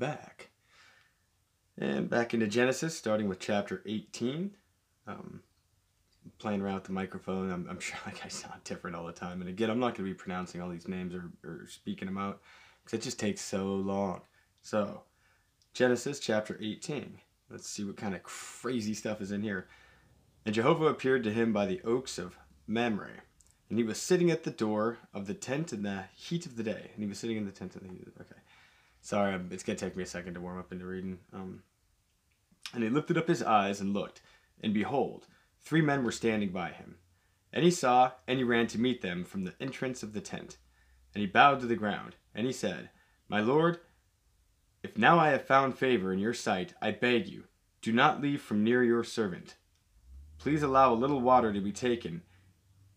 Back. And back into Genesis, starting with chapter 18. Um, playing around with the microphone. I'm, I'm sure like I sound different all the time. And again, I'm not going to be pronouncing all these names or, or speaking them out because it just takes so long. So, Genesis chapter 18. Let's see what kind of crazy stuff is in here. And Jehovah appeared to him by the oaks of Mamre. And he was sitting at the door of the tent in the heat of the day. And he was sitting in the tent in the heat of the day. Okay. Sorry, it's going to take me a second to warm up into reading. Um, and he lifted up his eyes and looked. And behold, three men were standing by him. And he saw, and he ran to meet them from the entrance of the tent. And he bowed to the ground. And he said, My Lord, if now I have found favor in your sight, I beg you, do not leave from near your servant. Please allow a little water to be taken,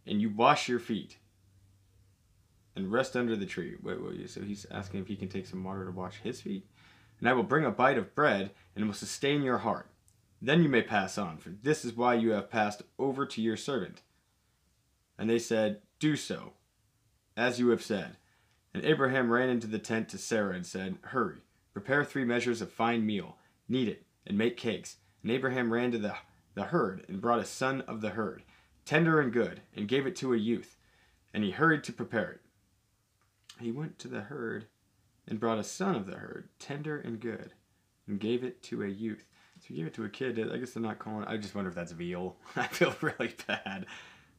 and you wash your feet, and rest under the tree. Wait, wait, you so he's asking if he can take some water to wash his feet? And I will bring a bite of bread, and it will sustain your heart. Then you may pass on, for this is why you have passed over to your servant. And they said, Do so, as you have said. And Abraham ran into the tent to Sarah and said, Hurry, prepare three measures of fine meal, knead it, and make cakes. And Abraham ran to the, the herd and brought a son of the herd, tender and good, and gave it to a youth. And he hurried to prepare it. He went to the herd and brought a son of the herd, tender and good, and gave it to a youth. So he gave it to a kid. I guess they're not calling. I just wonder if that's veal. I feel really bad.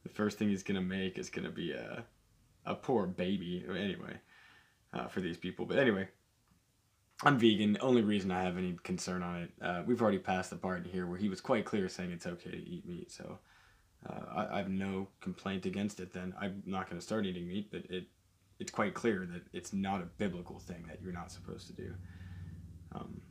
The first thing he's gonna make is gonna be a, a poor baby. Anyway, uh, for these people. But anyway, I'm vegan. Only reason I have any concern on it, uh, we've already passed the part here where he was quite clear saying it's okay to eat meat. So uh, I, I, have no complaint against it. Then I'm not going to start eating meat, but it it's quite clear that it's not a biblical thing that you're not supposed to do. Um,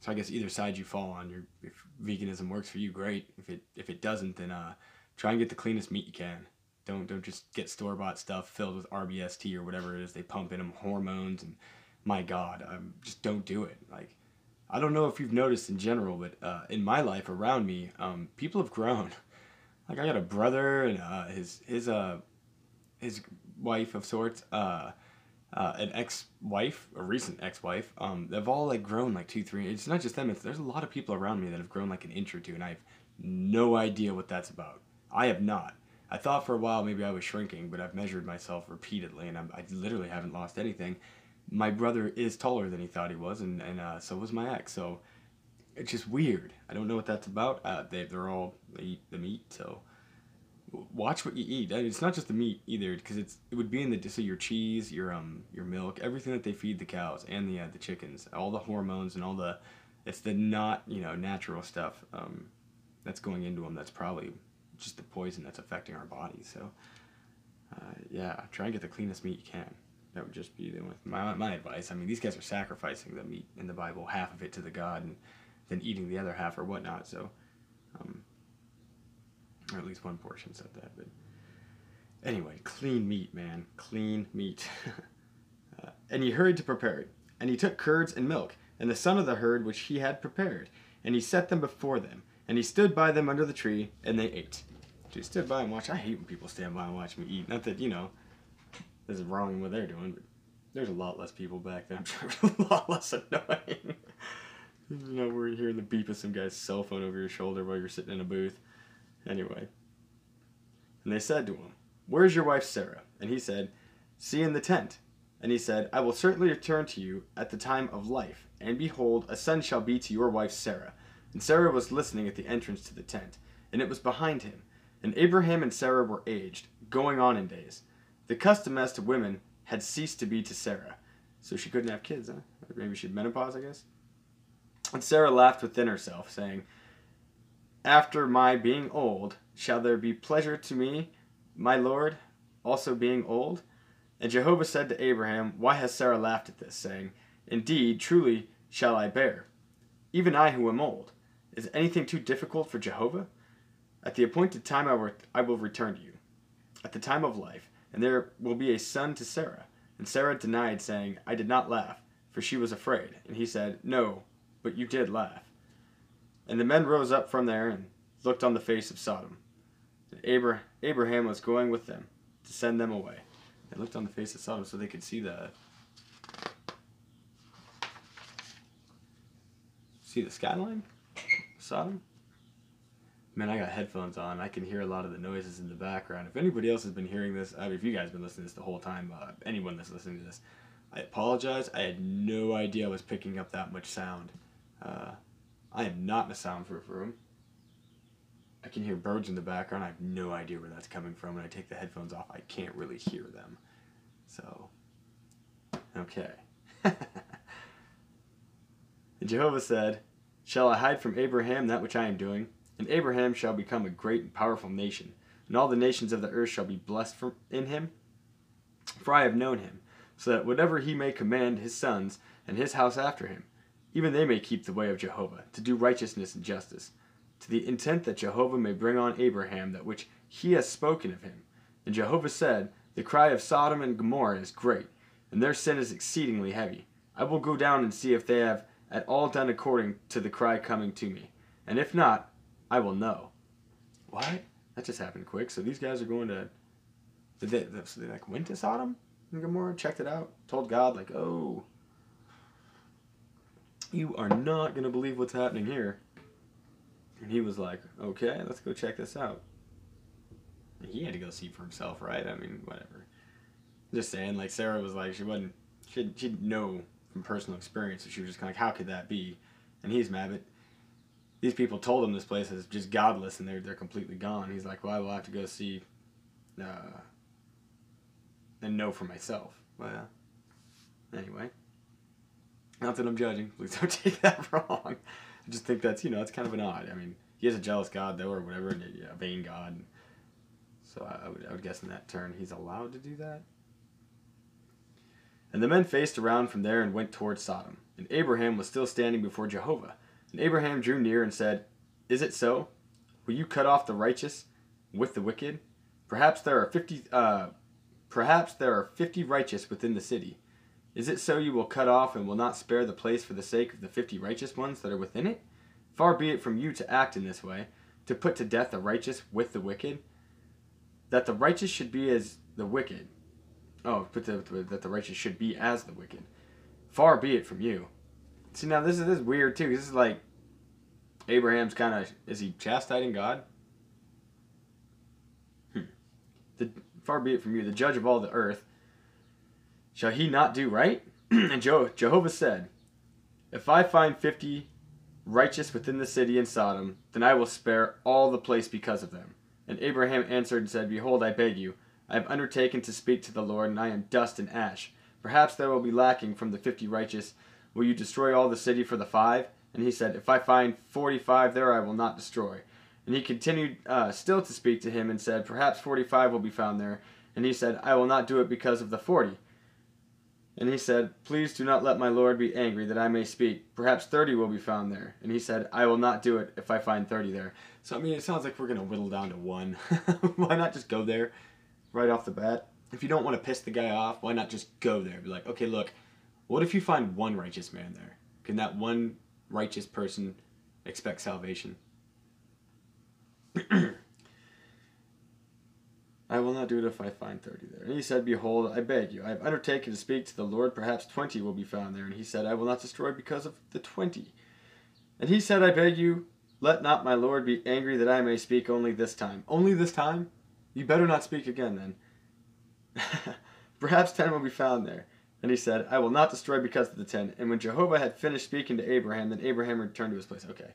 so I guess either side you fall on, your if veganism works for you, great. If it if it doesn't, then uh, try and get the cleanest meat you can. Don't don't just get store bought stuff filled with RBST or whatever it is they pump in them hormones and my God, um, just don't do it. Like I don't know if you've noticed in general, but uh, in my life around me, um, people have grown. Like I got a brother and uh, his his uh his wife of sorts, uh, uh, an ex-wife, a recent ex-wife. Um, they've all like grown like two, three. It's not just them. It's there's a lot of people around me that have grown like an inch or two, and I have no idea what that's about. I have not. I thought for a while maybe I was shrinking, but I've measured myself repeatedly, and I'm, I literally haven't lost anything. My brother is taller than he thought he was, and, and uh, so was my ex. So it's just weird. I don't know what that's about. Uh, they, they're all they eat the meat, so watch what you eat. It's not just the meat either, because it's it would be in the so your cheese, your um your milk, everything that they feed the cows and the uh, the chickens, all the hormones and all the it's the not you know natural stuff um, that's going into them. That's probably just the poison that's affecting our bodies. So uh, yeah, try and get the cleanest meat you can. That would just be the, my my advice. I mean, these guys are sacrificing the meat in the Bible, half of it to the God, and then eating the other half or whatnot. So. Um, or at least one portion said that. But anyway, clean meat, man, clean meat. uh, and he hurried to prepare it. And he took curds and milk, and the son of the herd which he had prepared, and he set them before them. And he stood by them under the tree, and they ate. He stood by and watched. I hate when people stand by and watch me eat. Not that you know, this is wrong in what they're doing, but there's a lot less people back then. I'm sure a lot less annoying. you know, we're hearing the beep of some guy's cell phone over your shoulder while you're sitting in a booth. Anyway. And they said to him, Where's your wife Sarah? And he said, See in the tent. And he said, I will certainly return to you at the time of life, and behold, a son shall be to your wife Sarah. And Sarah was listening at the entrance to the tent, and it was behind him. And Abraham and Sarah were aged, going on in days. The custom as to women had ceased to be to Sarah, so she couldn't have kids, huh? Maybe she had menopause, I guess. And Sarah laughed within herself, saying, after my being old, shall there be pleasure to me, my Lord, also being old? And Jehovah said to Abraham, Why has Sarah laughed at this, saying, Indeed, truly shall I bear, even I who am old? Is anything too difficult for Jehovah? At the appointed time I, will, I will return to you, at the time of life, and there will be a son to Sarah. And Sarah denied, saying, I did not laugh, for she was afraid. And he said, No, but you did laugh. And the men rose up from there and looked on the face of Sodom. Abraham was going with them to send them away. They looked on the face of Sodom so they could see the see the skyline, Sodom. Man, I got headphones on. I can hear a lot of the noises in the background. If anybody else has been hearing this, I mean, if you guys have been listening to this the whole time, uh, anyone that's listening to this, I apologize. I had no idea I was picking up that much sound. Uh, I am not in a soundproof room. I can hear birds in the background. I have no idea where that's coming from. When I take the headphones off, I can't really hear them. So, okay. Jehovah said, Shall I hide from Abraham that which I am doing? And Abraham shall become a great and powerful nation, and all the nations of the earth shall be blessed from, in him. For I have known him, so that whatever he may command his sons and his house after him, even they may keep the way of Jehovah, to do righteousness and justice, to the intent that Jehovah may bring on Abraham that which he has spoken of him. And Jehovah said, The cry of Sodom and Gomorrah is great, and their sin is exceedingly heavy. I will go down and see if they have at all done according to the cry coming to me. And if not, I will know. What? That just happened quick. So these guys are going to. Did they, so they like went to Sodom and Gomorrah, checked it out, told God like, oh, you are not gonna believe what's happening here. And he was like, okay, let's go check this out. He had to go see for himself, right? I mean, whatever. Just saying, like Sarah was like, she wasn't, she, she didn't know from personal experience. So she was just kind of like, how could that be? And he's mad, but these people told him this place is just godless and they're, they're completely gone. He's like, well, I will have to go see uh, and know for myself. Well, yeah. anyway, not that I'm judging. Please don't take that wrong. I just think that's, you know, it's kind of an odd. I mean, he is a jealous God, though, or whatever, and a vain God. So I, I, would, I would guess in that turn, he's allowed to do that. And the men faced around from there and went toward Sodom. And Abraham was still standing before Jehovah. And Abraham drew near and said, Is it so? Will you cut off the righteous with the wicked? Perhaps there are fifty. Uh, perhaps there are fifty righteous within the city. Is it so you will cut off and will not spare the place for the sake of the fifty righteous ones that are within it? Far be it from you to act in this way, to put to death the righteous with the wicked. That the righteous should be as the wicked, Oh, but the, that the righteous should be as the wicked. Far be it from you. See, now this is this is weird too. This is like Abraham's kind of is he chastising God? Hmm. The far be it from you, the judge of all the earth. Shall he not do right? and Jehovah said, If I find fifty righteous within the city in Sodom, then I will spare all the place because of them. And Abraham answered and said, Behold, I beg you I have undertaken to speak to the Lord, and I am dust and ash. Perhaps there will be lacking from the fifty righteous. Will you destroy all the city for the five? And he said, If I find forty five there, I will not destroy. And he continued uh, still to speak to him, and said, Perhaps forty five will be found there. And he said, I will not do it because of the forty. And he said, Please do not let my Lord be angry, that I may speak. Perhaps thirty will be found there. And he said, I will not do it if I find thirty there. So, I mean, it sounds like we're going to whittle down to one. Why not just go there? right off the bat. If you don't want to piss the guy off, why not just go there? Be like, okay, look, what if you find one righteous man there? Can that one righteous person expect salvation? Do it if I find thirty there. And he said, Behold, I beg you, I have undertaken to speak to the Lord, perhaps twenty will be found there. And he said, I will not destroy because of the twenty. And he said, I beg you, let not my Lord be angry that I may speak only this time. Only this time? You better not speak again then. Perhaps ten will be found there. And he said, I will not destroy because of the ten. And when Jehovah had finished speaking to Abraham, then Abraham returned to his place. Okay.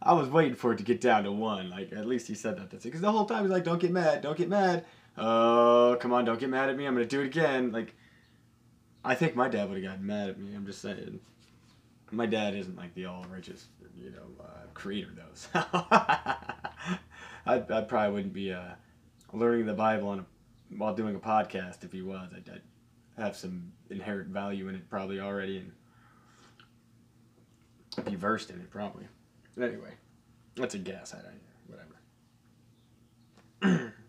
I was waiting for it to get down to one. Like, at least he said that. Because the whole time he's like, don't get mad. Don't get mad. Oh, come on. Don't get mad at me. I'm going to do it again. Like, I think my dad would have gotten mad at me. I'm just saying. My dad isn't like the all righteous, you know, uh, creator, though. So I, I probably wouldn't be. Uh, learning the Bible on a, while doing a podcast. If he was, I'd, I'd, have some inherent value in it probably already, and be versed in it probably. But anyway, that's a guess. I don't whatever.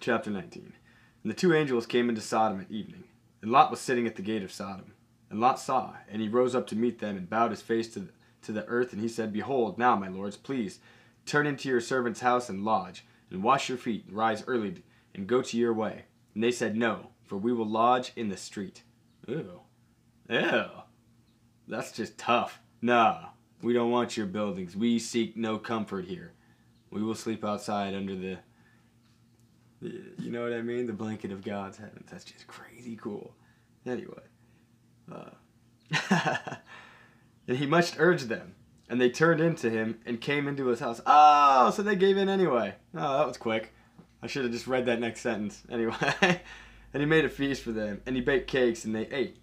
Chapter 19. And the two angels came into Sodom at evening, and Lot was sitting at the gate of Sodom. And Lot saw, and he rose up to meet them, and bowed his face to the, to the earth, and he said, Behold, now, my lords, please, turn into your servant's house and lodge and wash your feet, and rise early, and go to your way. And they said, No, for we will lodge in the street. Ew. Ew. That's just tough. Nah, we don't want your buildings. We seek no comfort here. We will sleep outside under the, the you know what I mean? The blanket of God's heaven. That's just crazy cool. Anyway. Uh, and he much urged them, and they turned into him and came into his house. Oh, so they gave in anyway. Oh, that was quick. I should have just read that next sentence. Anyway. and he made a feast for them, and he baked cakes, and they ate.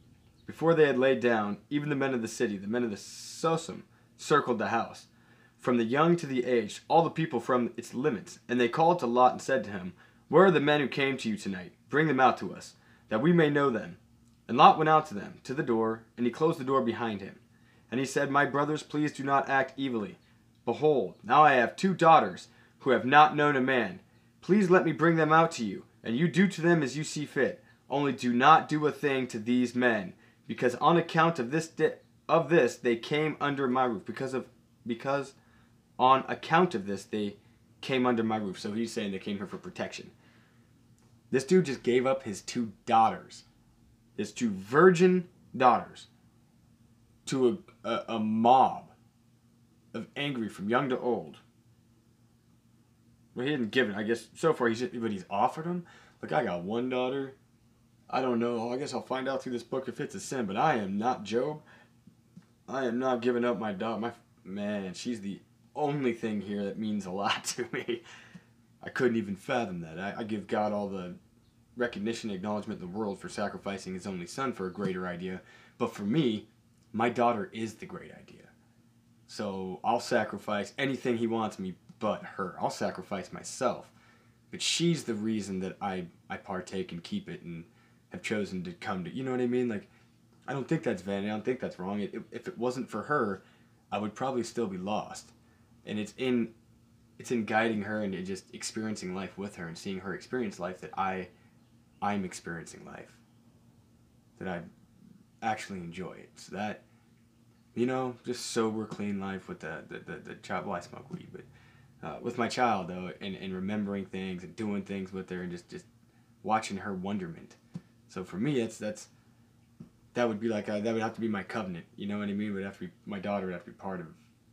Before they had laid down, even the men of the city, the men of the Sodom, circled the house, from the young to the aged, all the people from its limits. And they called to Lot and said to him, Where are the men who came to you tonight? Bring them out to us, that we may know them. And Lot went out to them, to the door, and he closed the door behind him. And he said, My brothers, please do not act evilly. Behold, now I have two daughters, who have not known a man. Please let me bring them out to you, and you do to them as you see fit. Only do not do a thing to these men, because on account of this di- of this they came under my roof. Because of because on account of this they came under my roof. So he's saying they came here for protection. This dude just gave up his two daughters, his two virgin daughters, to a, a, a mob of angry from young to old. Well, he didn't give. I guess so far he's but he's offered them. Look, I got one daughter. I don't know. I guess I'll find out through this book if it's a sin. But I am not Job. I am not giving up my daughter. My man, she's the only thing here that means a lot to me. I couldn't even fathom that. I, I give God all the recognition and acknowledgement in the world for sacrificing his only son for a greater idea. But for me, my daughter is the great idea. So I'll sacrifice anything he wants me but her. I'll sacrifice myself. But she's the reason that I, I partake and keep it and have chosen to come to. You know what I mean? Like, I don't think that's vanity. I don't think that's wrong. It, if it wasn't for her, I would probably still be lost. And it's in it's in guiding her and just experiencing life with her and seeing her experience life that I I'm experiencing life. That I actually enjoy it. So that you know, just sober, clean life with the the, the, the child. Well, I smoke weed, but uh, with my child though, and, and remembering things and doing things with her and just just watching her wonderment. So for me, it's that's that would be like a, that would have to be my covenant. You know what I mean? It would have to be my daughter would have to be part of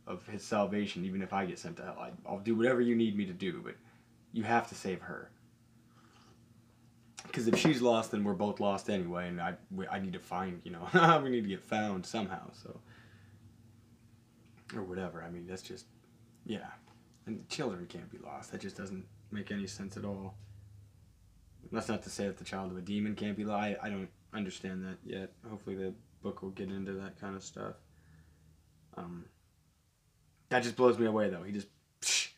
of his salvation. Even if I get sent to hell, I, I'll do whatever you need me to do. But you have to save her. Because if she's lost, then we're both lost anyway, and I we, I need to find you know we need to get found somehow. So or whatever. I mean, that's just yeah. And children can't be lost. That just doesn't make any sense at all. That's not to say that the child of a demon can't be lost. I don't understand that yet. Hopefully, the book will get into that kind of stuff. Um, that just blows me away, though. He just. Psh,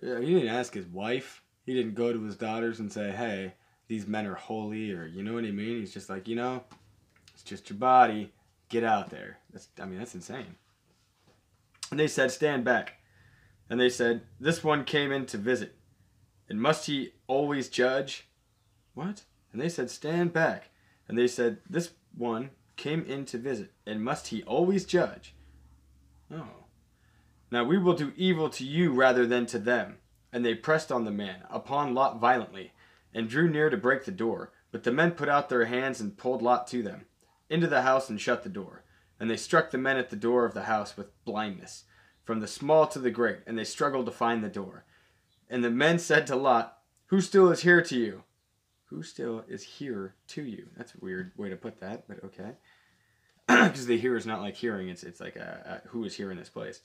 he didn't ask his wife. He didn't go to his daughters and say, hey, these men are holy, or you know what I mean? He's just like, you know, it's just your body. Get out there. That's, I mean, that's insane. And they said, stand back. And they said, This one came in to visit. And must he always judge? What? And they said, Stand back. And they said, This one came in to visit. And must he always judge? Oh. Now we will do evil to you rather than to them. And they pressed on the man, upon Lot violently, and drew near to break the door. But the men put out their hands and pulled Lot to them, into the house and shut the door. And they struck the men at the door of the house with blindness from the small to the great, and they struggled to find the door. And the men said to Lot, Who still is here to you? Who still is here to you? That's a weird way to put that, but okay. Because the hear is not like hearing, it's, it's like a, a, who is here in this place?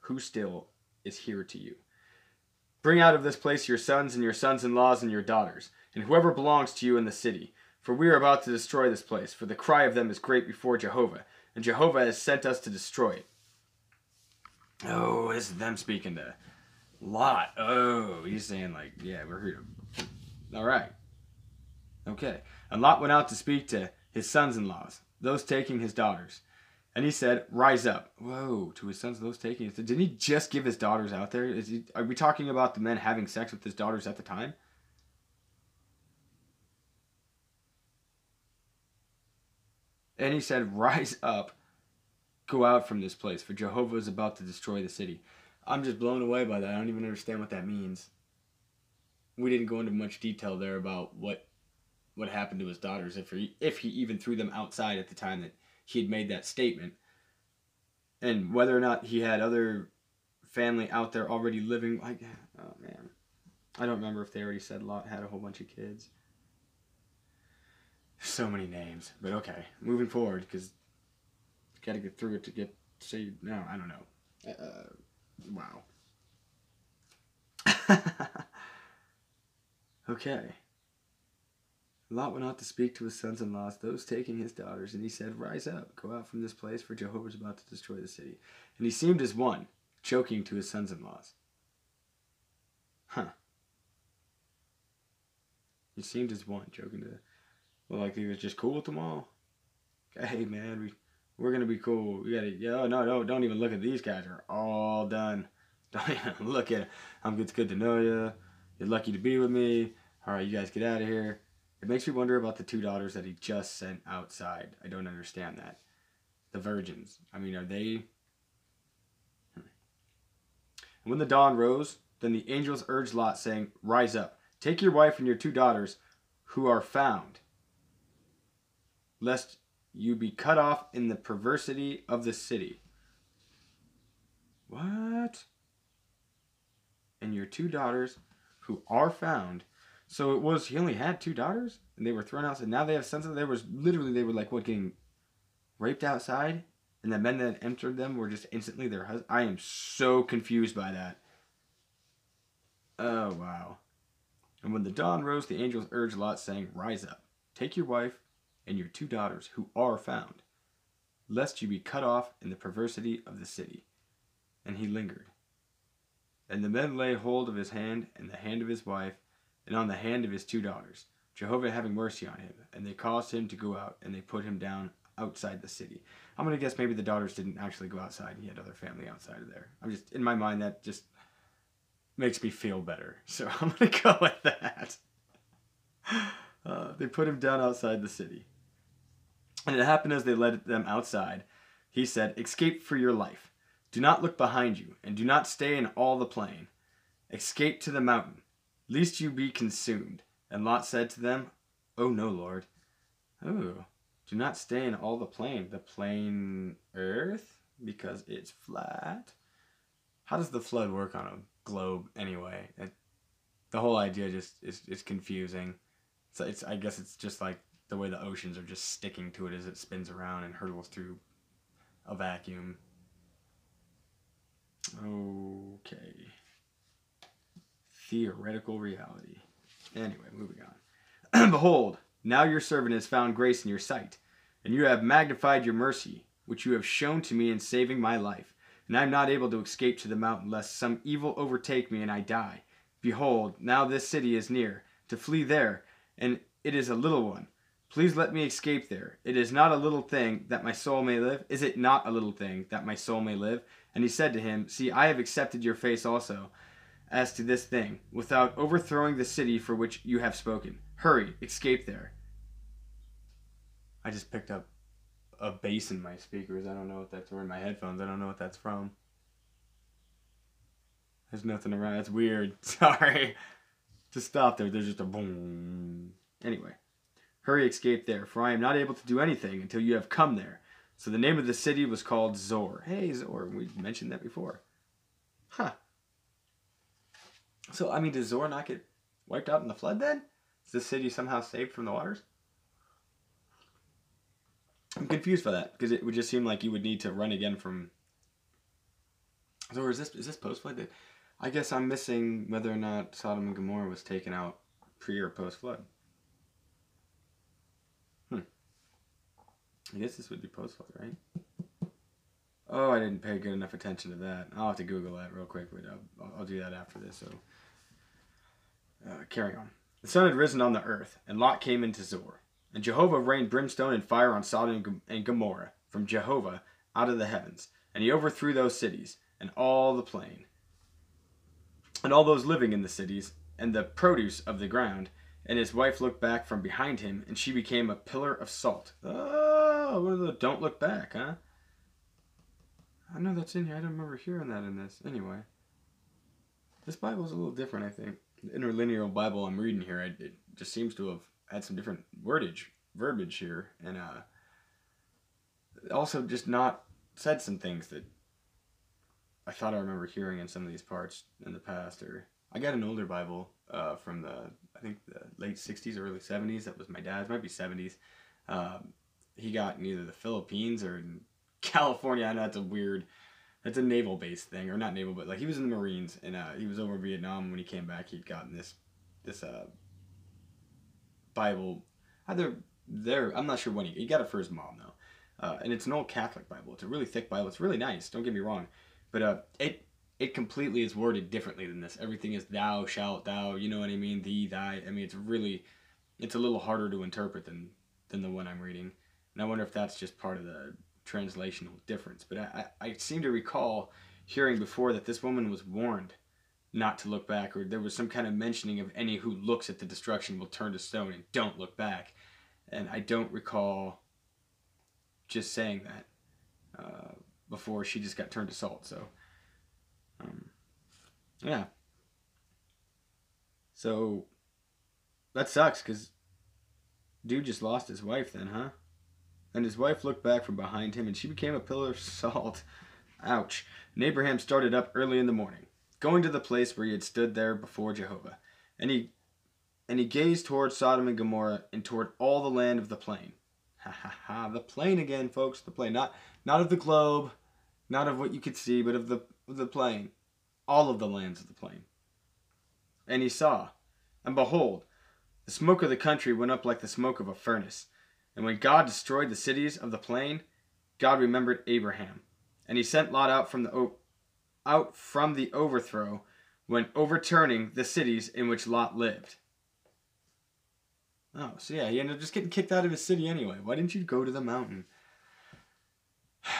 Who still is here to you? Bring out of this place your sons and your sons in laws and your daughters, and whoever belongs to you in the city. For we are about to destroy this place, for the cry of them is great before Jehovah, and Jehovah has sent us to destroy it. Oh, this is them speaking to Lot. Oh, he's saying like, yeah, we're here. All right. Okay. And Lot went out to speak to his sons-in-laws, those taking his daughters. And he said, "Rise up." Whoa, to his sons, those taking his. Didn't he just give his daughters out there? Is he? Are we talking about the men having sex with his daughters at the time? And he said, "Rise up." Go out from this place, for Jehovah is about to destroy the city. I'm just blown away by that. I don't even understand what that means. We didn't go into much detail there about what what happened to his daughters, if he if he even threw them outside at the time that he had made that statement. and whether or not he had other family out there already living. Like, oh man, I don't remember if they already said Lot had a whole bunch of kids. So many names, but okay. Moving forward, because got to get through it to get say no. I don't know. Uh, wow. okay. Lot went out to speak to his sons in laws, those taking his daughters, and he said, Rise up, go out from this place, for Jehovah is about to destroy the city. And he seemed as one, choking to his sons in laws. Huh. He seemed as one, choking to. Well, like he was just cool with them all. Hey, man, we, we're going to be cool. We got to. Yo, no, no, don't even look at these guys. Are all done. Don't even look at it. I'm it's good to know you. You're lucky to be with me. All right, you guys get out of here. It makes me wonder about the two daughters that he just sent outside. I don't understand that. The virgins. I mean, are they. Hmm. And when the dawn rose, then the angels urged Lot, saying, Rise up, take your wife and your two daughters, who are found, lest you be cut off in the perversity of the city. What? and your two daughters who are found. So it was he only had two daughters and they were thrown outside. Now they have sons there was literally they were like what getting raped outside and the men that entered them were just instantly their husband. I am so confused by that. Oh wow. And when the dawn rose, the angels urged Lot, saying, Rise up, take your wife and your two daughters who are found, lest you be cut off in the perversity of the city. And he lingered. And the men lay hold of his hand, and the hand of his wife, and on the hand of his two daughters, Jehovah having mercy on him. And they caused him to go out, and they put him down outside the city. I'm gonna guess maybe the daughters didn't actually go outside. He had other family outside of there. I'm just in my mind that just makes me feel better. So I'm gonna go with that. Uh, they put him down outside the city. And it happened as they led them outside. He said, Escape for your life. Do not look behind you, and do not stay in all the plain. Escape to the mountain, lest you be consumed. And Lot said to them, Oh no, Lord. Oh, do not stay in all the plain. The plain earth? Because it's flat. How does the flood work on a globe anyway? It, the whole idea just is, is confusing. So it's I guess it's just like the way the oceans are just sticking to it as it spins around and hurtles through a vacuum. Okay. Theoretical reality. Anyway, moving on. Behold, now your servant has found grace in your sight, and you have magnified your mercy, which you have shown to me in saving my life. And I am not able to escape to the mountain, lest some evil overtake me and I die. Behold, now this city is near, to flee there, and it is a little one. Please let me escape there. It is not a little thing that my soul may live. Is it not a little thing that my soul may live? And he said to him, See, I have accepted your face also as to this thing, without overthrowing the city for which you have spoken. Hurry, escape there. I just picked up a bass in my speakers. I don't know what that's or my headphones. I don't know what that's from. There's nothing around. It's weird. Sorry. To stop there, there's just a boom. Anyway. Hurry, escape there, for I am not able to do anything until you have come there. So the name of the city was called Zoar. Hey, Zoar, we mentioned that before. Huh. So, I mean, does Zoar not get wiped out in the flood then? Is this city somehow saved from the waters? I'm confused by that because it would just seem like you would need to run again from. So, is this is this post flood? I guess I'm missing whether or not Sodom and Gomorrah was taken out pre or post flood. Hmm. I guess this would be post flood, right? Oh, I didn't pay good enough attention to that. I'll have to Google that real quick, but I'll, I'll do that after this. So, uh, carrying on. The sun had risen on the earth, and Lot came into Zoar. And Jehovah rained brimstone and fire on Sodom and Gomorrah from Jehovah out of the heavens. And he overthrew those cities, and all the plain, and all those living in the cities, and the produce of the ground. And his wife looked back from behind him, and she became a pillar of salt. Oh! What are the don't look back, huh? I know that's in here. I don't remember hearing that in this. Anyway. This Bible's a little different, I think. Interlinear Bible I'm reading here, it just seems to have had some different wordage, verbiage here. And uh, also just not said some things that I thought I remember hearing in some of these parts in the past. Or I got an older Bible uh, from the I think the late '60s, early '70s. That was my dad's, might be '70s. Um, he got in either the Philippines or California. I know that's a weird. That's a naval base thing, or not naval, but like he was in the Marines and uh, he was over in Vietnam. When he came back, he'd gotten this this uh, Bible. Either there, I'm not sure when he, he got it for his mom though, uh, and it's an old Catholic Bible. It's a really thick Bible. It's really nice. Don't get me wrong, but uh, it it completely is worded differently than this. Everything is thou shalt thou. You know what I mean? Thee thy. I mean, it's really it's a little harder to interpret than than the one I'm reading, and I wonder if that's just part of the translational difference. But I, I, seem to recall hearing before that this woman was warned not to look back, or there was some kind of mentioning of any who looks at the destruction will turn to stone and don't look back. And I don't recall just saying that uh, before she just got turned to salt. So, um, yeah. So that sucks because dude just lost his wife then, huh? And his wife looked back from behind him and she became a pillar of salt. Ouch. And Abraham started up early in the morning going to the place where he had stood there before Jehovah. And he and he gazed toward Sodom and Gomorrah and toward all the land of the plain. Ha ha ha, the plain again, folks, the plain. Not not of the globe, not of what you could see, but of the of the plain. All of the lands of the plain. And he saw, and behold, the smoke of the country went up like the smoke of a furnace. And when God destroyed the cities of the plain, God remembered Abraham. And he sent Lot out from the out from the overthrow when overturning the cities in which Lot lived. Oh, so yeah, he ended up just getting kicked out of his city anyway. Why didn't you go to the mountain?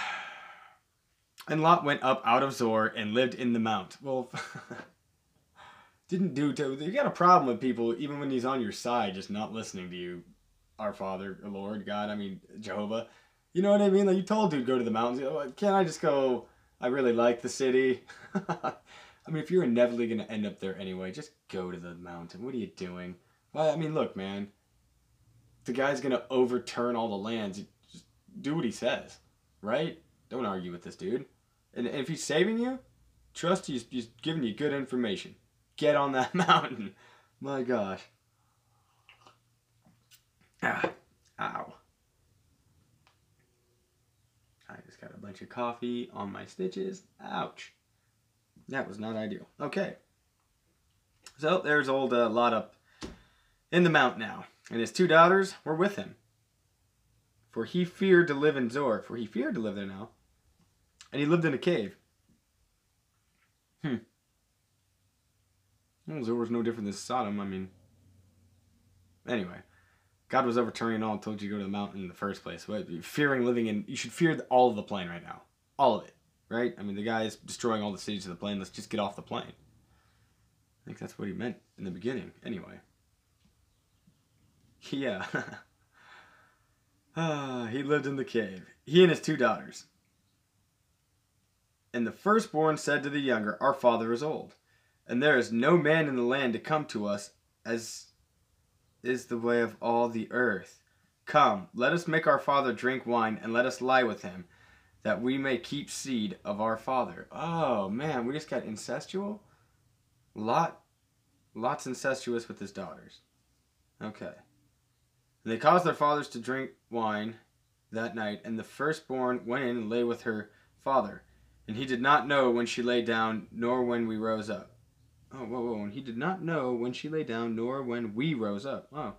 And Lot went up out of Zoar and lived in the mount. Well, didn't do to you got a problem with people even when he's on your side just not listening to you, our Father, Lord, God, I mean Jehovah. You know what I mean? Like you told dude go to the mountains. Like, Can't I just go I really like the city. I mean, if you're inevitably going to end up there anyway, just go to the mountain. What are you doing? Well, I mean, look, man. The guy's going to overturn all the lands. Just do what he says, right? Don't argue with this dude. And, and if he's saving you, trust he's, he's giving you good information. Get on that mountain. My gosh. Ah, ow. I just got a bunch of coffee on my stitches. Ouch. That was not ideal. Okay. So there's old uh, Lot up in the mount now, and his two daughters were with him. For he feared to live in Zoar, for he feared to live there now. And he lived in a cave. Hmm. Well, Zoar was no different than Sodom. I mean, anyway. God was overturning all and told you to go to the mountain in the first place. But fearing living in, you should fear all of the plane right now. All of it, right? I mean, the guy is destroying all the cities of the plane. Let's just get off the plane. I think that's what he meant in the beginning, anyway. Yeah. ah, he lived in the cave. He and his two daughters. And the firstborn said to the younger, Our father is old, and there is no man in the land to come to us as is the way of all the earth. Come, let us make our father drink wine, and let us lie with him, that we may keep seed of our father. Oh man, we just got incestual. Lot, Lot's incestuous with his daughters. Okay. They caused their fathers to drink wine that night, and the firstborn went in and lay with her father. And he did not know when she lay down, nor when we rose up. Oh, whoa, whoa. And he did not know when she lay down, nor when we rose up. Oh.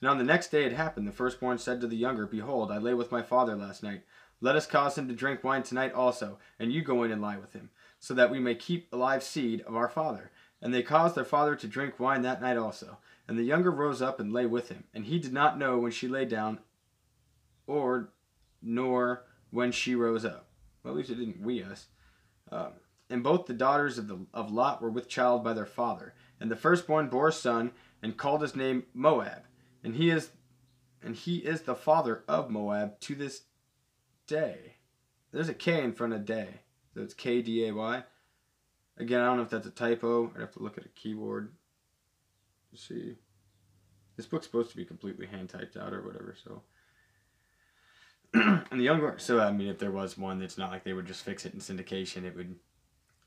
And on the next day it happened, the firstborn said to the younger, Behold, I lay with my father last night. Let us cause him to drink wine tonight also, and you go in and lie with him, so that we may keep alive seed of our father. And they caused their father to drink wine that night also. And the younger rose up and lay with him. And he did not know when she lay down, or nor when she rose up. Well, at least it didn't we us. Um, and both the daughters of, the, of Lot were with child by their father. And the firstborn bore a son, and called his name Moab. And he is and he is the father of Moab to this day. There's a K in front of day. So it's K D A Y. Again, I don't know if that's a typo. I'd have to look at a keyboard to see. This book's supposed to be completely hand typed out or whatever, so And the younger, so I mean, if there was one, it's not like they would just fix it in syndication. It would,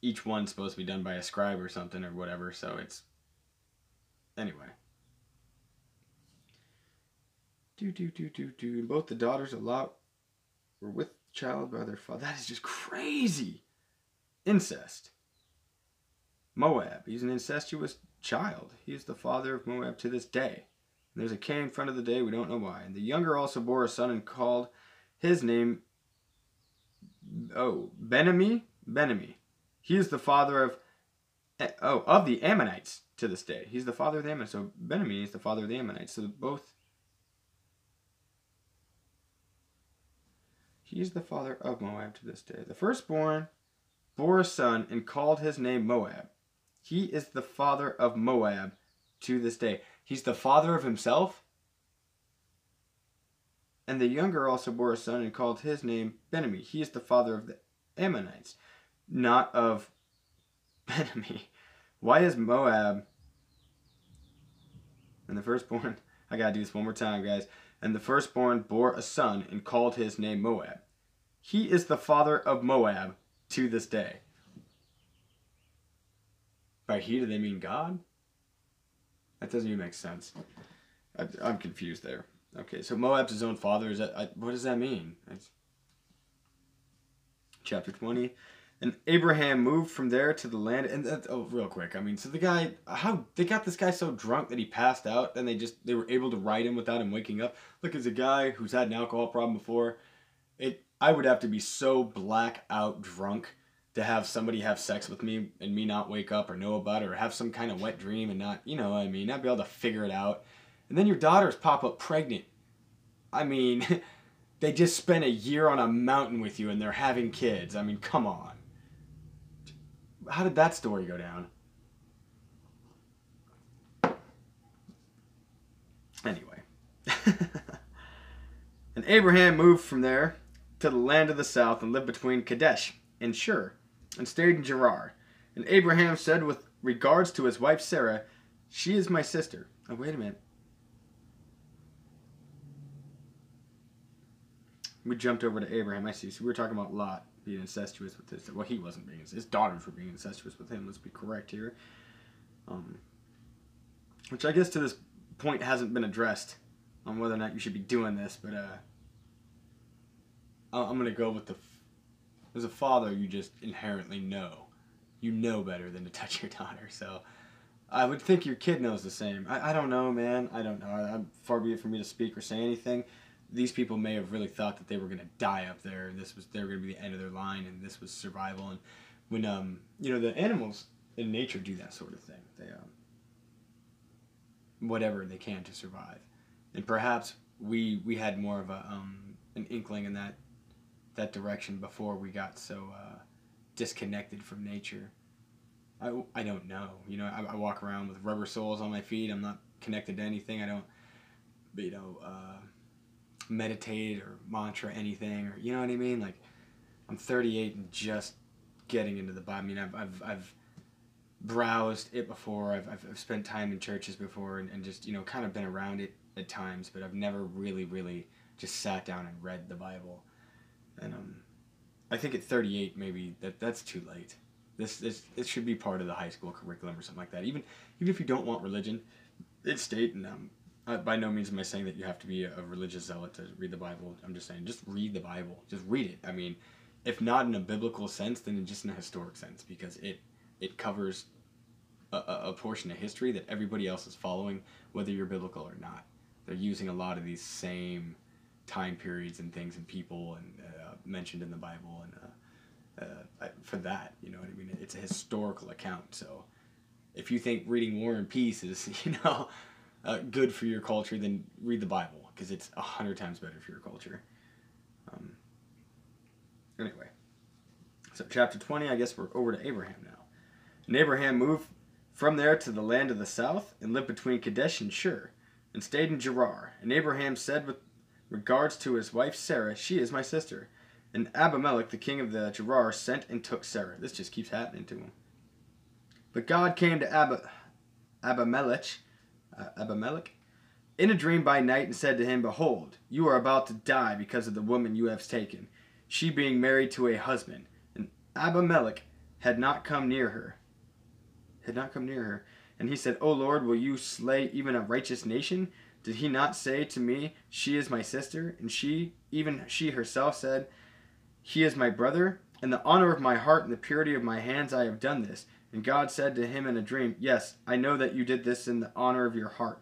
each one's supposed to be done by a scribe or something or whatever. So it's, anyway. Do do do do do. Both the daughters of Lot were with child by their father. That is just crazy. Incest. Moab. He's an incestuous child. He is the father of Moab to this day. And there's a K in front of the day. We don't know why. And the younger also bore a son and called his name. Oh, Benami. Benami. He is the father of. Eh, oh, of the Ammonites to this day. He's the father of the Ammonites. So Benami is the father of the Ammonites. So both He is the father of Moab to this day. The firstborn bore a son and called his name Moab. He is the father of Moab to this day. He's the father of himself. And the younger also bore a son and called his name Benami. He is the father of the Ammonites, not of Benami. Why is Moab and the firstborn? I gotta do this one more time, guys and the firstborn bore a son and called his name Moab. He is the father of Moab to this day. By he, do they mean God? That doesn't even make sense. I, am confused there. Okay, so Moab's his own father. Is that I, what does that mean? That's chapter 20. And Abraham moved from there to the land. And that, oh, real quick, I mean, so the guy, how they got this guy so drunk that he passed out, and they just they were able to ride him without him waking up. Look, as a guy who's had an alcohol problem before, it I would have to be so black out drunk to have somebody have sex with me and me not wake up or know about it or have some kind of wet dream and not, you know, I mean, not be able to figure it out. And then your daughters pop up pregnant. I mean, they just spent a year on a mountain with you and they're having kids. I mean, come on how did that story go down? Anyway. and Abraham moved from there to the land of the south and lived between Kadesh and Shur and stayed in Gerar. And Abraham said with regards to his wife Sarah, She is my sister. Oh, wait a minute. We jumped over to Abraham. I see. So we were talking about Lot being incestuous with his. Well, he wasn't being. His daughters were being incestuous with him. Let's be correct here. Um, which I guess to this point hasn't been addressed on whether or not you should be doing this, but uh, I'm gonna go with the. As a father, you just inherently know, you know better than to touch your daughter. So, I would think your kid knows the same. I, I don't know, man. I don't know. I, far be it for me to speak or say anything these people may have really thought that they were going to die up there and this was they were going to be the end of their line and this was survival and when um you know the animals in nature do that sort of thing. They um whatever they can to survive. And perhaps we we had more of a um an inkling in that that direction before we got so uh, disconnected from nature. I, I don't know you know I, I walk around with rubber soles on my feet. I'm not connected to anything. I don't you know uh, meditate or mantra anything or you know what I mean? Like I'm 38 and just getting into the Bible I mean I've I've, I've browsed it before. I've, I've, I've spent time in churches before and, and just you know kind of been around it at times but I've never really really just sat down and read the Bible. And um I think at 38 maybe that that's too late. This this it should be part of the high school curriculum or something like that. Even even if you don't want religion it's state and um uh, by no means am I saying that you have to be a, religious zealot to read the Bible. I'm just saying, just read the Bible. Just read it. I mean, if not in a biblical sense, then just in a historic sense, because it it covers a, a, portion of history that everybody else is following, whether you're biblical or not. They're using a lot of these same time periods and things and people and uh, mentioned in the Bible and uh, uh, for that, you know what I mean. It's a historical account. So if you think reading War and Peace is, you know uh, good for your culture, then read the Bible because it's a hundred times better for your culture. Um, anyway, so chapter 20, I guess we're over to Abraham now. And Abraham moved from there to the land of the south and lived between Kadesh and Shur and stayed in Gerar. And Abraham said with regards to his wife Sarah, She is my sister. And Abimelech, the king of the Gerar, sent and took Sarah. This just keeps happening to him. But God came to Ab- Abimelech uh, Abimelech in a dream by night and said to him, Behold, you are about to die because of the woman you have taken, she being married to a husband. And Abimelech had not come near her. Had not come near her. And he said, O Lord, will you slay even a righteous nation? Did he not say to me, She is my sister? And she, even she herself, said, He is my brother. In the honor of my heart and the purity of my hands I have done this. And God said to him in a dream, Yes, I know that you did this in the honor of your heart.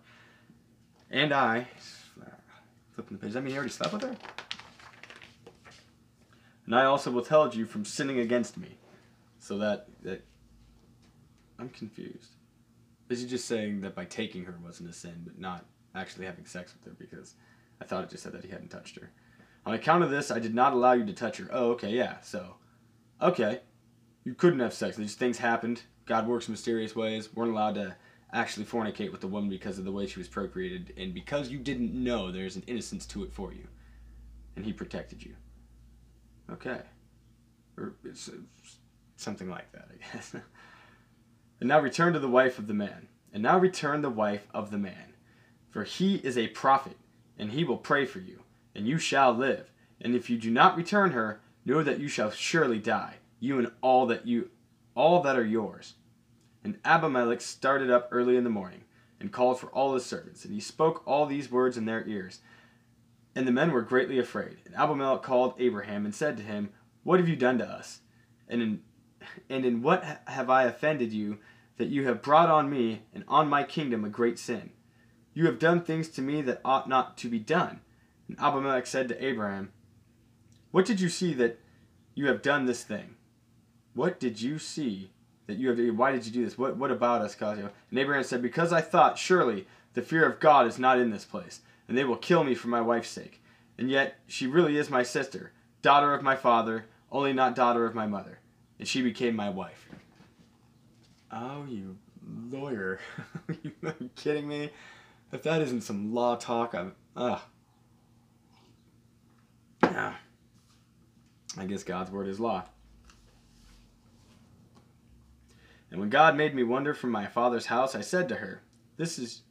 And I, flipping the page, I mean, he already slept with her? And I also will tell you from sinning against me. So that, that I'm confused. Is he just saying that by taking her wasn't a sin, but not actually having sex with her? Because I thought it just said that he hadn't touched her. On account of this, I did not allow you to touch her. Oh, okay, yeah. So, okay, you couldn't have sex. These things happened. God works mysterious ways. weren't allowed to actually fornicate with the woman because of the way she was procreated, and because you didn't know, there's an innocence to it for you, and He protected you. Okay, or it's, it's something like that, I guess. and now return to the wife of the man. And now return the wife of the man, for he is a prophet, and he will pray for you, and you shall live. And if you do not return her, know that you shall surely die, you and all that you all that are yours. And Abimelech started up early in the morning, and called for all his servants, and he spoke all these words in their ears. And the men were greatly afraid. And Abimelech called Abraham and said to him, What have you done to us? And in, and in what have I offended you, that you have brought on me and on my kingdom a great sin? You have done things to me that ought not to be done. And Abimelech said to Abraham, What did you see that you have done this thing? What did you see that you have? Why did you do this? What What about us caused you? And Abraham said, Because I thought surely the fear of God is not in this place, and they will kill me for my wife's sake. And yet she really is my sister, daughter of my father, only not daughter of my mother, and she became my wife. Oh, you lawyer! are you kidding me? If that isn't some law talk, I'm ah. Yeah. I guess God's word is law. And when God made me wander from my father's house, I said to her, This is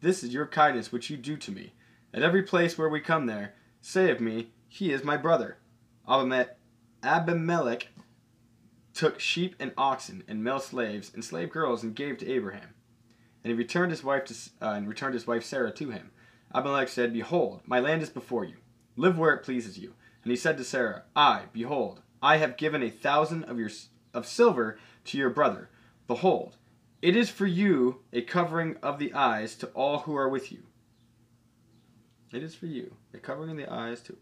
this is your kindness which you do to me. At every place where we come there, say of me, He is my brother. Abimelech took sheep and oxen and male slaves and slave girls and gave to Abraham. And he returned his wife to, uh, and returned his wife Sarah to him. Abimelech said, Behold, my land is before you. Live where it pleases you. And he said to Sarah, I, behold, I have given a thousand of your of silver to your brother. Behold, it is for you a covering of the eyes to all who are with you. It is for you a covering of the eyes to,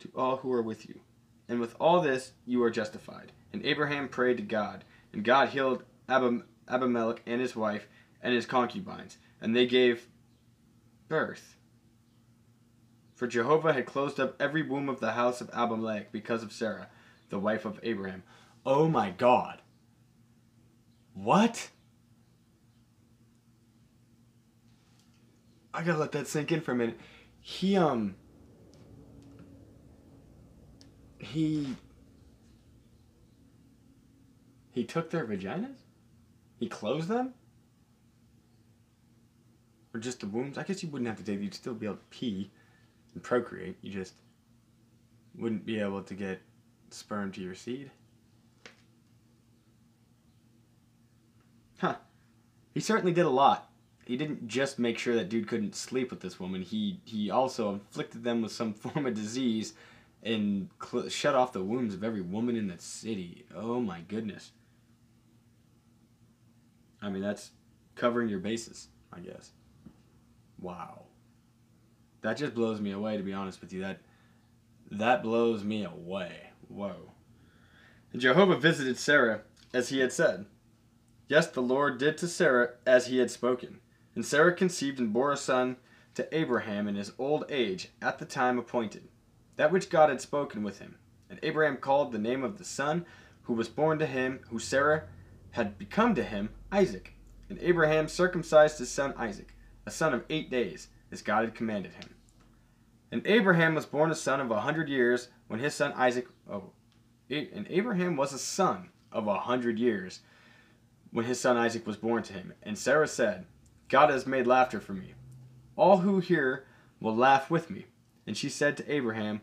to all who are with you. And with all this you are justified. And Abraham prayed to God, and God healed Abim- Abimelech and his wife and his concubines, and they gave birth. For Jehovah had closed up every womb of the house of Abimelech because of Sarah, the wife of Abraham. Oh my God. What? I gotta let that sink in for a minute. He, um. He. He took their vaginas? He closed them? Or just the wombs? I guess you wouldn't have to take, you'd still be able to pee and procreate. You just wouldn't be able to get sperm to your seed. Huh. He certainly did a lot. He didn't just make sure that dude couldn't sleep with this woman. He he also inflicted them with some form of disease and cl- shut off the wombs of every woman in the city. Oh my goodness. I mean, that's covering your bases, I guess. Wow. That just blows me away to be honest with you. That that blows me away. Whoa. And Jehovah visited Sarah as he had said. Yes, the Lord did to Sarah as he had spoken. And Sarah conceived and bore a son to Abraham in his old age at the time appointed, that which God had spoken with him. And Abraham called the name of the son who was born to him, who Sarah had become to him, Isaac. And Abraham circumcised his son Isaac, a son of eight days, as God had commanded him. And Abraham was born a son of a hundred years when his son Isaac. Oh, and Abraham was a son of a hundred years when his son Isaac was born to him. And Sarah said, God has made laughter for me. All who hear will laugh with me. And she said to Abraham,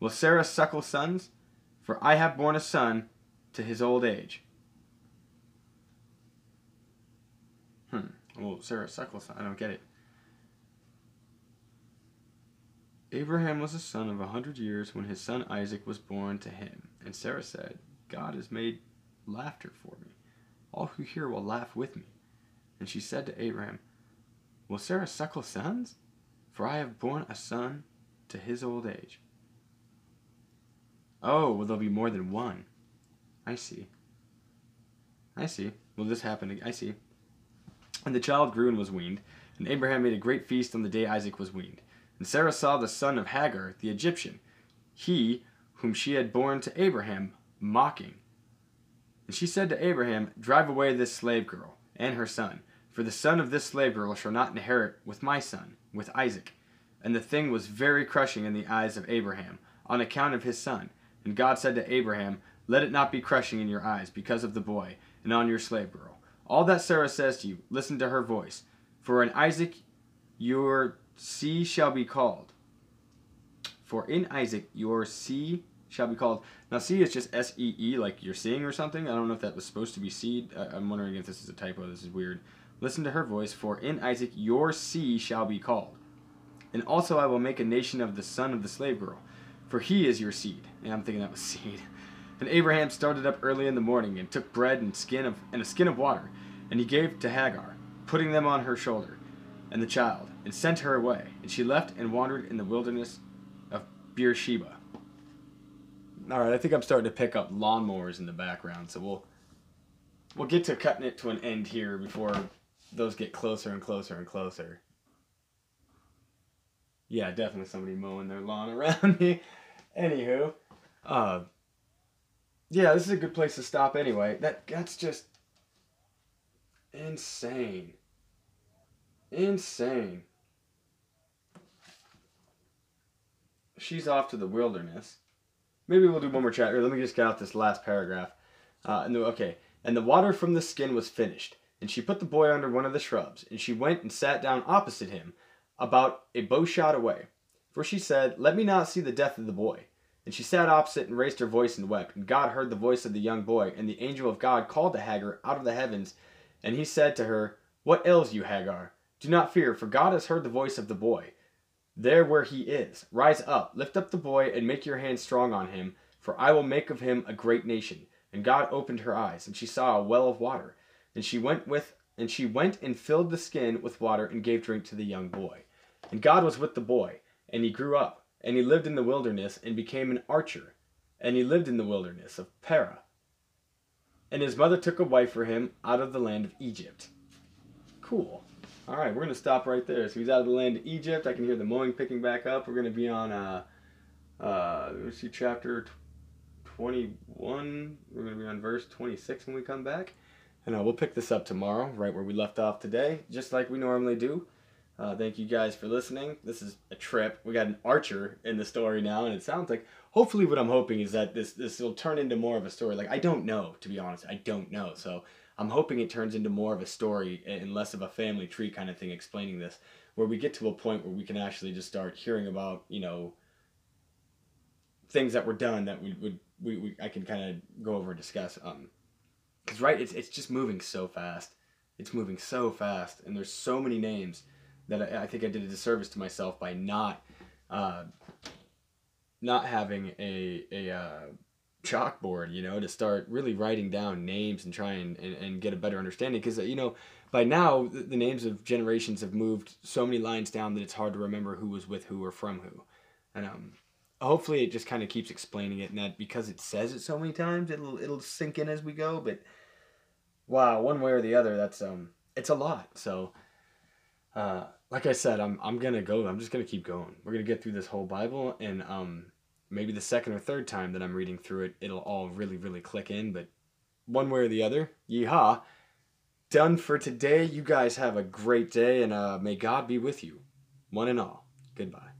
Will Sarah suckle sons? For I have borne a son to his old age. Hmm. Well, Sarah suckle son. I don't get it. Abraham was a son of a hundred years when his son Isaac was born to him. And Sarah said, God has made laughter for me. All who hear will laugh with me. And she said to Abraham, Will Sarah suckle sons? For I have borne a son to his old age. Oh, well, there'll be more than one. I see. I see. Will this happen? I see. And the child grew and was weaned, and Abraham made a great feast on the day Isaac was weaned. And Sarah saw the son of Hagar, the Egyptian, he whom she had borne to Abraham, mocking. And she said to Abraham, Drive away this slave girl and her son, for the son of this slave girl shall not inherit with my son, with Isaac. And the thing was very crushing in the eyes of Abraham, on account of his son. And God said to Abraham, Let it not be crushing in your eyes because of the boy, and on your slave girl. All that Sarah says to you, listen to her voice. For in Isaac your sea shall be called. For in Isaac your sea shall be called. Now, sea is just S E E, like you're seeing or something. I don't know if that was supposed to be seed. I'm wondering if this is a typo. This is weird. Listen to her voice. For in Isaac your sea shall be called. And also I will make a nation of the son of the slave girl, for he is your seed. And I'm thinking that was seed. And Abraham started up early in the morning and took bread and skin of and a skin of water, and he gave to Hagar, putting them on her shoulder, and the child, and sent her away. And she left and wandered in the wilderness of Beersheba. All right, I think I'm starting to pick up lawnmowers in the background, so we'll we'll get to cutting it to an end here before those get closer and closer and closer. Yeah, definitely somebody mowing their lawn around me. Anywho, uh, yeah, this is a good place to stop anyway. That that's just insane. Insane. She's off to the wilderness. Maybe we'll do one more chapter. Let me just get out this last paragraph. Uh, and the, okay. And the water from the skin was finished, and she put the boy under one of the shrubs, and she went and sat down opposite him, about a bow shot away. For she said, Let me not see the death of the boy. And she sat opposite and raised her voice and wept. And God heard the voice of the young boy, and the angel of God called to Hagar out of the heavens, and he said to her, What ails you, Hagar? Do not fear, for God has heard the voice of the boy. There where he is, rise up, lift up the boy, and make your hand strong on him, for I will make of him a great nation. And God opened her eyes, and she saw a well of water. And she went with and she went and filled the skin with water and gave drink to the young boy. And God was with the boy, and he grew up, and he lived in the wilderness and became an archer, and he lived in the wilderness of Paran. And his mother took a wife for him out of the land of Egypt. Cool. All right, we're going to stop right there. So he's out of the land of Egypt. I can hear the mowing picking back up. We're going to be on, uh, uh, let's see, chapter 21. We're going to be on verse 26 when we come back. And uh, we'll pick this up tomorrow, right where we left off today, just like we normally do. Uh, thank you guys for listening. This is a trip. We got an archer in the story now, and it sounds like hopefully what I'm hoping is that this this will turn into more of a story. Like I don't know, to be honest, I don't know. So I'm hoping it turns into more of a story and less of a family tree kind of thing explaining this, where we get to a point where we can actually just start hearing about you know things that were done that we would we, we I can kind of go over and discuss. Um, because right, it's it's just moving so fast. It's moving so fast, and there's so many names that I, I think I did a disservice to myself by not uh, not having a a uh, chalkboard, you know, to start really writing down names and try and, and, and get a better understanding. Because, you know, by now, the, the, names of generations have moved so many lines down that it's hard to remember who was with who or from who. And um, hopefully it just kind of keeps explaining it and that because it says it so many times, it'll, it'll sink in as we go. But wow, one way or the other, that's, um, it's a lot. So, uh, like I said, I'm I'm gonna go. I'm just gonna keep going. We're gonna get through this whole Bible, and um, maybe the second or third time that I'm reading through it, it'll all really really click in. But one way or the other, yeehaw! Done for today. You guys have a great day, and uh, may God be with you, one and all. Goodbye.